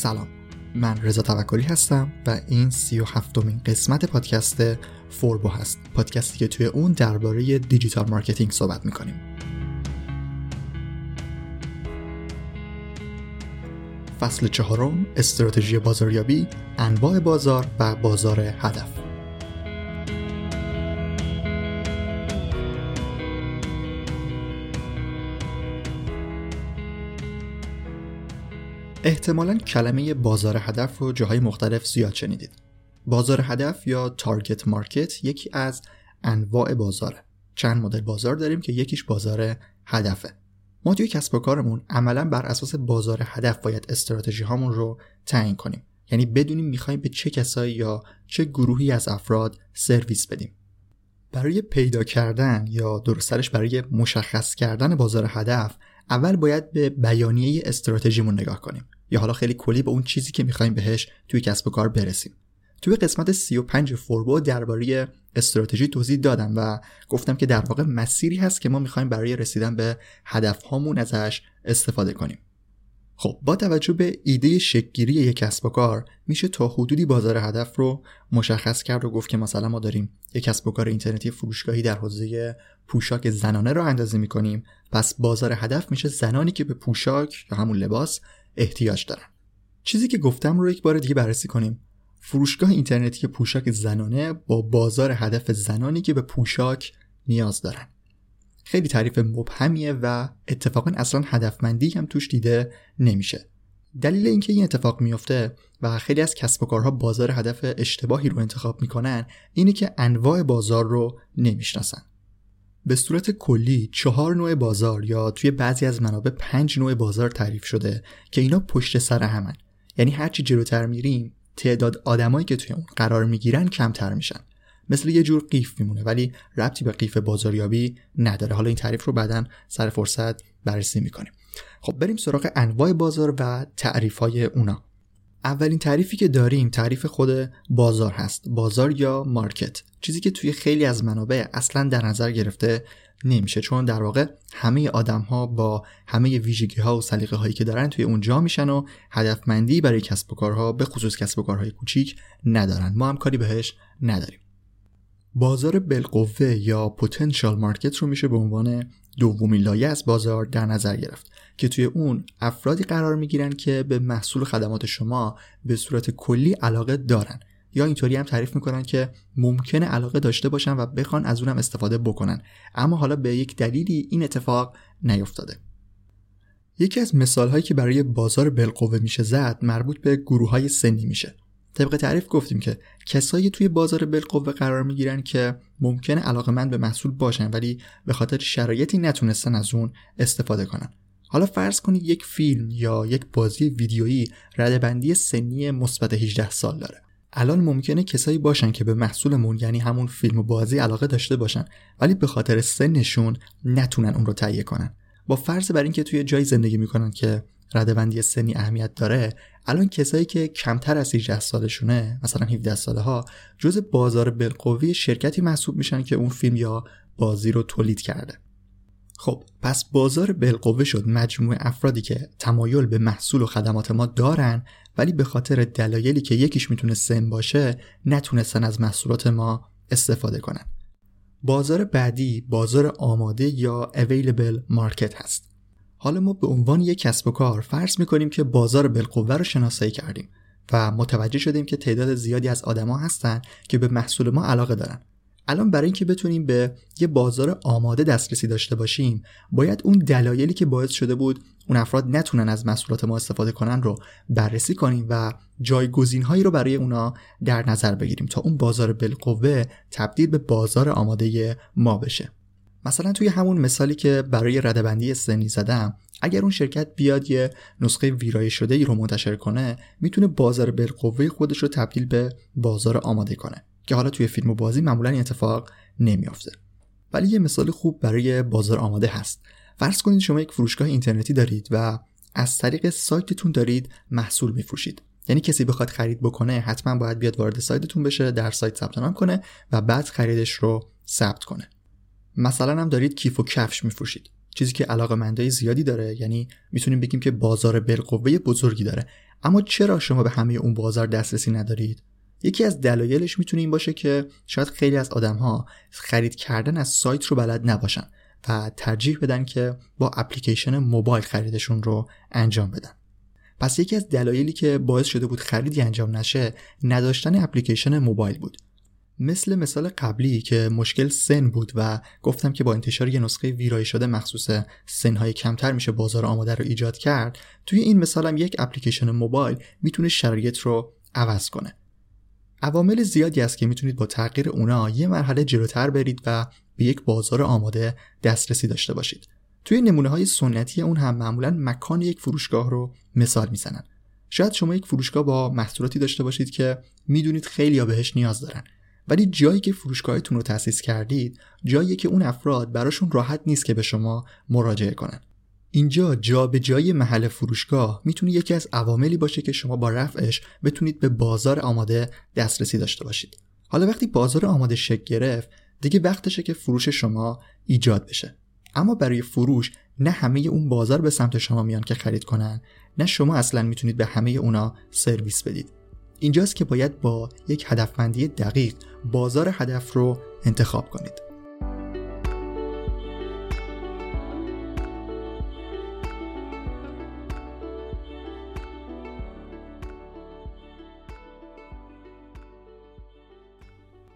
سلام. من رضا توکلی هستم و این سی و هفتمین قسمت پادکست فوربو هست. پادکستی که توی اون درباره digital marketing صحبت می‌کنیم. فصل چهارم استراتژی بازاریابی انواع بازار و بازار هدف. احتمالا کلمه بازار هدف رو جاهای مختلف زیاد شنیدید. بازار هدف یا تارگت مارکت یکی از انواع بازاره. چند مدل بازار داریم که یکیش بازار هدفه. ما توی کسب و کارمون عملا بر اساس بازار هدف باید استراتژی هامون رو تعیین کنیم. یعنی بدونیم می‌خوایم به چه کسایی یا چه گروهی از افراد سرویس بدیم. برای پیدا کردن یا درسترش برای مشخص کردن بازار هدف اول باید به بیانیه استراتژیمون نگاه کنیم یا حالا خیلی کلی به اون چیزی که می‌خوایم بهش توی کسب و کار برسیم. توی قسمت 35 فوربو درباره استراتژی توضیح دادم و گفتم که در واقع مسیری هست که ما می‌خوایم برای رسیدن به هدف هامون ازش استفاده کنیم. خب با توجه به ایده شکگیری یک کسب و کار میشه تا حدودی بازار هدف رو مشخص کرد و گفت که مثلا ما داریم یک کسب و کار اینترنتی فروشگاهی در حوزه پوشاک زنانه رو اندازه می‌کنیم. پس بازار هدف میشه زنانی که به پوشاک یا همون لباس احتیاج دارن چیزی که گفتم رو یک بار دیگه بررسی کنیم. فروشگاه اینترنتی پوشاک زنانه با بازار هدف زنانی که به پوشاک نیاز دارن. خیلی تعریف مبهمیه و اتفاقا اصلا هدفمندی هم توش دیده نمیشه. دلیل اینکه این اتفاق میفته و خیلی از کسب و کارها بازار هدف اشتباهی رو انتخاب می‌کنن اینه که انواع بازار رو نمی‌شناسن. به صورت کلی چهار نوع بازار یا توی بعضی از منابع پنج نوع بازار تعریف شده که اینا پشت سر همن. یعنی هرچی جلوتر میریم تعداد آدمایی که توی اون قرار می‌گیرن کمتر میشن. مثل یه جور قیف میمونه ولی ربطی به قیف بازاریابی نداره. حالا این تعریف رو بعدا سر فرصت بررسی می‌کنیم. خب بریم سراغ انواع بازار و تعریف های اونا. اولین تعریفی که داریم تعریف خود بازار هست. بازار یا مارکت. چیزی که توی خیلی از منابع اصلا در نظر گرفته نمیشه چون در واقع همه آدم ها با همه ویژگی ها و سلیقه هایی که دارن توی اونجا میشن و هدفمندی برای کسب و کارها به خصوص کسب و کارهای کوچیک ندارن. ما هم کاری بهش نداریم. بازار بالقوه یا پتانسیال مارکت رو میشه به عنوان دومین لایه از بازار در نظر گرفت که توی اون افرادی قرار می‌گیرن که به محصول خدمات شما به صورت کلی علاقه دارن. یا اینطوری هم تعریف می‌کنن که ممکنه علاقه داشته باشن و بخوان از اونم استفاده بکنن. اما حالا به یک دلیلی این اتفاق نیفتاده. یکی از مثال هایی که برای بازار بالقوه میشه زد مربوط به گروه های سنی میشه. طبق تعریف گفتیم که کسایی توی بازار بالقوه قرار می‌گیرن که ممکنه علاقه من به محصول باشن ولی به خاطر شرایطی نتونستن از اون استفاده کنن. حالا فرض کنید یک فیلم یا یک بازی ویدیویی ردبندی سنی مثبت 18 سال داره. الان ممکنه کسایی باشن که به محصولمون یعنی همون فیلم و بازی علاقه داشته باشن ولی به خاطر سنشون نتونن اون رو تهیه کنن. با فرض بر اینکه توی جایی زندگی می‌کنن که ردبندی سنی اهمیت داره الان کسایی که کمتر از 18 سالشونه مثلا 17 ساله ها جز بازار بالقوه شرکتی محسوب میشن که اون فیلم یا بازی رو تولید کرده. خب پس بازار بالقوه شد مجموعه افرادی که تمایل به محصول و خدمات ما دارن ولی به خاطر دلایلی که یکیش می‌تونه سن باشه نتونستن از محصولات ما استفاده کنن. بازار بعدی بازار آماده یا available market هست. حالا ما به عنوان یک کسب و کار فرض می‌کنیم که بازار بالقوه رو شناسایی کردیم و متوجه شدیم که تعداد زیادی از آدما هستن که به محصول ما علاقه دارن. الان برای اینکه بتونیم به یه بازار آماده دسترسی داشته باشیم باید اون دلایلی که باعث شده بود اون افراد نتونن از محصولات ما استفاده کنن رو بررسی کنیم و جایگزین هایی رو برای اونا در نظر بگیریم تا اون بازار بالقوه تبدیل به بازار آماده ما بشه. مثلا توی همون مثالی که برای ردبندی سنی زدم اگر اون شرکت بیاد یه نسخه ویرایش شده ای رو منتشر کنه می‌تونه بازار بالقوه خودش رو تبدیل به بازار آماده کنه که حالا توی فیلم و بازی معمولا این اتفاق نمیافته. ولی یه مثال خوب برای بازار آماده هست. فرض کنید شما یک فروشگاه اینترنتی دارید و از طریق سایتتون دارید محصول میفروشید. یعنی کسی بخواد خرید بکنه حتما باید بیاد وارد سایتتون بشه در سایت ثبت نام کنه و بعد خریدش رو ثبت کنه. مثلا هم دارید کیف و کفش میفروشید. چیزی که علاقه مندای زیادی داره یعنی می‌تونیم بگیم که بازار بالقوه بزرگی داره. اما چرا شما به همه اون بازار دسترسی ندارید؟ یکی از دلایلش می‌تونه این باشه که شاید خیلی از آدم خرید کردن از سایت رو بلد نباشن و ترجیح بدن که با اپلیکیشن موبایل خریدشون رو انجام بدن. پس یکی از دلایلی که باعث شده بود خریدی انجام نشه نداشتن اپلیکیشن موبایل بود. مثل مثال قبلی که مشکل سن بود و گفتم که با انتشار یه نسخه ویرایی شده مخصوص سنهای کمتر میشه بازار آماده رو ایجاد کرد توی این مثالم یک اپلیکیشن موبایل می‌تونه شرایط رو عوض کنه. عوامل زیادی است که می‌تونید با تغییر اونا یه مرحله جلوتر برید و به یک بازار آماده دسترسی داشته باشید. توی نمونه های سنتی اون هم معمولا مکان یک فروشگاه رو مثال می‌زنن. شاید شما یک فروشگاه با محصولاتی داشته باشید که می‌دونید خیلی ها بهش نیاز دارن. ولی جایی که فروشگاهتون رو تأسیس کردید جایی که اون افراد براشون راحت نیست که به شما مراجعه کنن. اینجا جا به جای محل فروشگاه می‌تونه یکی از عواملی باشه که شما با رفعش بتونید به بازار آماده دسترسی داشته باشید. حالا وقتی بازار آماده شکل گرفت دیگه وقتشه که فروش شما ایجاد بشه. اما برای فروش نه همه اون بازار به سمت شما میان که خرید کنن نه شما اصلا می‌تونید به همه اونا سرویس بدید. اینجاست که باید با یک هدفمندی دقیق بازار هدف رو انتخاب کنید.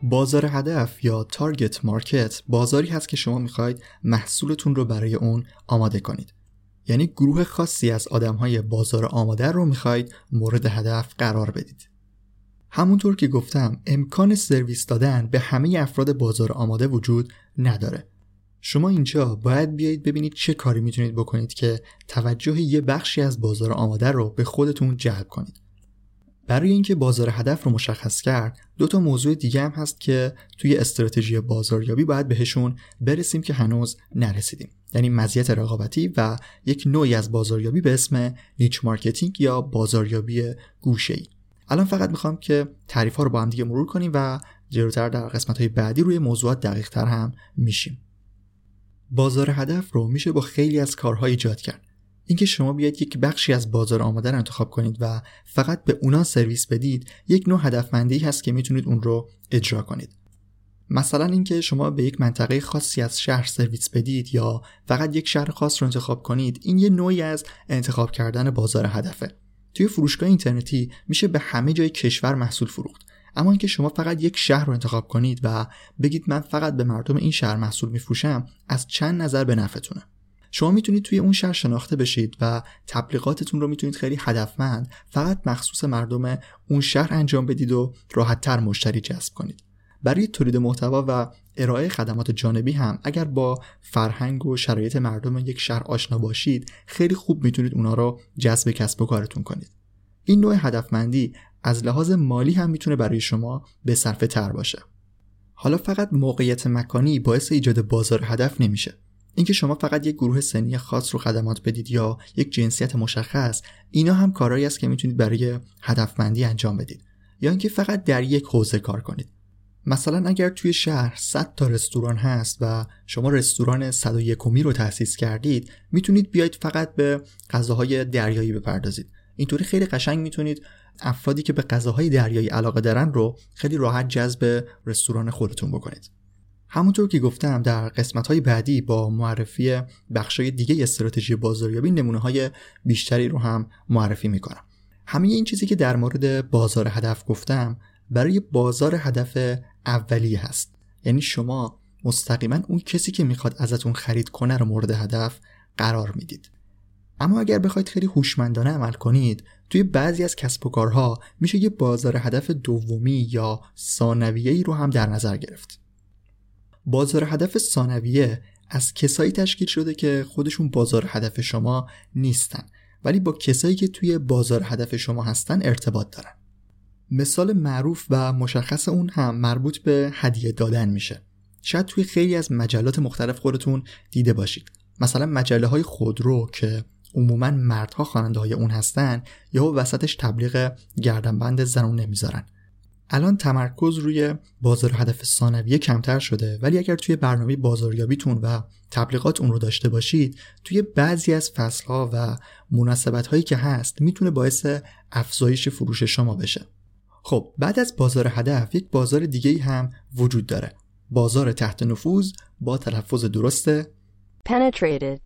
بازار هدف یا تارگت مارکت بازاری هست که شما می‌خواید محصولتون رو برای اون آماده کنید. یعنی گروه خاصی از آدم های بازار آماده رو می‌خواید مورد هدف قرار بدید. همونطور که گفتم امکان سرویس دادن به همه افراد بازار آماده وجود نداره. شما اینجا باید بیایید ببینید چه کاری می‌تونید بکنید که توجه یه بخشی از بازار آماده رو به خودتون جلب کنید. برای اینکه بازار هدف رو مشخص کرد دو تا موضوع دیگه هم هست که توی استراتژی بازاریابی باید بهشون برسیم که هنوز نرسیدیم. یعنی مزیت رقابتی و یک نوعی از بازاریابی به اسم niche marketing یا بازاریابی گوشه‌ای. الان فقط می‌خوام که تعریف ها رو با هم دیگه مرور کنیم و جلوتر در قسمت های بعدی روی موضوعات دقیق تر هم میشیم. بازار هدف رو میشه با خیلی از کارها ایجاد کرد. اینکه شما بیاید یک بخشی از بازار آماده رو انتخاب کنید و فقط به اونا سرویس بدید یک نوع هدفمندی هست که می‌تونید اون رو اجرا کنید. مثلا اینکه شما به یک منطقه خاصی از شهر سرویس بدید یا فقط یک شهر خاص رو انتخاب کنید این یه نوعی از انتخاب کردن بازار هدفه. توی فروشگاه اینترنتی میشه به همه جای کشور محصول فروخت. اما اینکه شما فقط یک شهر رو انتخاب کنید و بگید من فقط به مردم این شهر محصول میفروشم از چند نظر به نفعتونه. شما می‌تونید توی اون شهر شناخته بشید و تبلیغاتتون رو می‌تونید خیلی هدفمند فقط مخصوص مردم اون شهر انجام بدید و راحتتر مشتری جذب کنید. برای تولید محتوا و ارائه خدمات جانبی هم. اگر با فرهنگ و شرایط مردم یک شهر آشنا باشید خیلی خوب می‌تونید اونا رو جذب کسب و کارتون کنید. این نوع هدفمندی از لحاظ مالی هم می‌تونه برای شما به صرفه تر باشه. حالا فقط موقعیت مکانی باعث ایجاد بازار هدف نمیشه. اینکه شما فقط یک گروه سنی خاص رو خدمات بدید یا یک جنسیت مشخص اینا هم کارهایی است که می‌تونید برای هدفمندی انجام بدید. یا اینکه فقط در یک حوزه کار کنید. مثلا اگر توی شهر 100 تا رستوران هست و شما رستوران 101 رو تأسیس کردید می‌تونید بیاید فقط به غذاهای دریایی بپردازید. اینطوری خیلی قشنگ می‌تونید افرادی که به غذاهای دریایی علاقه دارن رو خیلی راحت جذب رستوران خودتون بکنید. همونطور که گفتم در قسمت های بعدی با معرفی بخشای دیگه استراتژی بازاریابی نمونه های بیشتری رو هم معرفی می‌کنم. همه این چیزی که در مورد بازار هدف گفتم برای بازار هدف اولیه هست. یعنی شما مستقیما اون کسی که می‌خواد ازتون خرید کنه رو مورد هدف قرار می‌دید. اما اگر بخواید خیلی هوشمندانه عمل کنید توی بعضی از کسب و کارها میشه یه بازار هدف دومی یا ثانویه ای رو هم در نظر گرفت. بازار هدف ثانویه از کسایی تشکیل شده که خودشون بازار هدف شما نیستن ولی با کسایی که توی بازار هدف شما هستن ارتباط دارن. مثال معروف و مشخص اون هم مربوط به هدیه دادن میشه. شاید توی خیلی از مجلات مختلف خودتون دیده باشید. مثلا مجله های خودرو که عموما مردها خواننده های اون هستن یا وسطش تبلیغ گردنبند زنون نمی‌ذارن. الان تمرکز روی بازار هدف ثانویه کمتر شده ولی اگر توی برنامه بازاریابیتون و تبلیغات اون رو داشته باشید توی بعضی از فصلها و مناسبت هایی که هست می‌تونه باعث افزایش فروش شما بشه. خب بعد از بازار هدف یک بازار دیگه هم وجود داره. بازار تحت نفوذ با تلفظ درسته. Penetrated,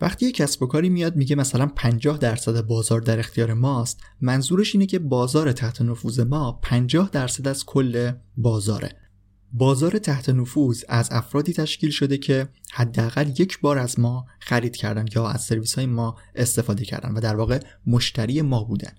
وقتی یک کسب و کاری میاد میگه مثلا 50 درصد بازار در اختیار ماست. منظورش اینه که بازار تحت نفوذ ما 50 درصد از کل بازاره. بازار تحت نفوذ از افرادی تشکیل شده که حداقل یک بار از ما خرید کردن یا از سرویس های ما استفاده کردن و در واقع مشتری ما بودن.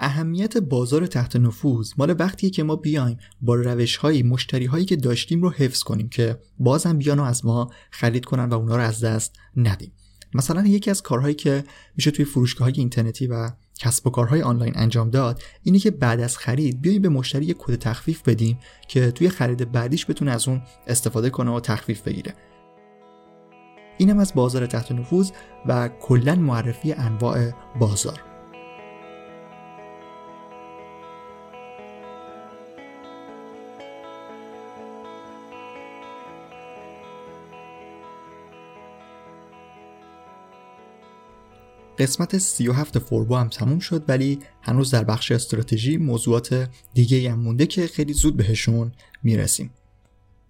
اهمیت بازار تحت نفوذ مال وقتیه که ما بیایم با روش های مشتری هایی که داشتیم رو حفظ کنیم که بازم بیان و از ما خرید کنن و اونا رو از دست ندیم. مثلا یکی از کارهایی که میشه توی فروشگاه های اینترنتی و کسب و کارهای آنلاین انجام داد اینه که بعد از خرید بیایم به مشتری یک کد تخفیف بدیم که توی خرید بعدیش بتونه از اون استفاده کنه و تخفیف بگیره. اینم از بازار تحت نفوذ و کلا معرفی انواع بازار. قسمت 37 فوربو هم تموم شد ولی هنوز در بخش استراتژی موضوعات دیگه هم مونده که خیلی زود بهشون می‌رسیم.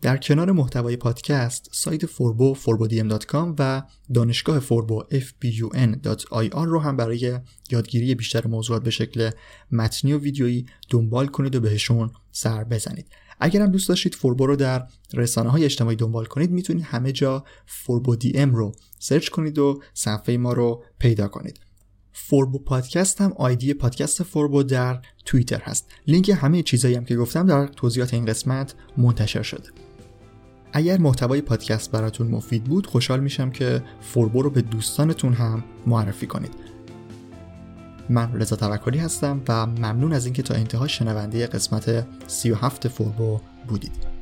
در کنار محتوای پادکست سایت فوربو forbodm.com و دانشگاه فوربو fbun.ir رو هم برای یادگیری بیشتر موضوعات به شکل متنی و ویدیویی دنبال کنید و بهشون سر بزنید. اگر هم دوست داشتید فوربو رو در رسانه های اجتماعی دنبال کنید می‌تونید همه جا فوربو DM رو search کنید و صفحه ما رو پیدا کنید. فوربو پادکست هم ID پادکست فوربو در توییتر هست. لینک همه چیزایی هم که گفتم در توضیحات این قسمت منتشر شده. اگر محتوای پادکست براتون مفید بود خوشحال میشم که فوربو رو به دوستانتون هم معرفی کنید. من رضا توکلی هستم و ممنون از اینکه تا انتها شنونده قسمت 37 فوربو بودید.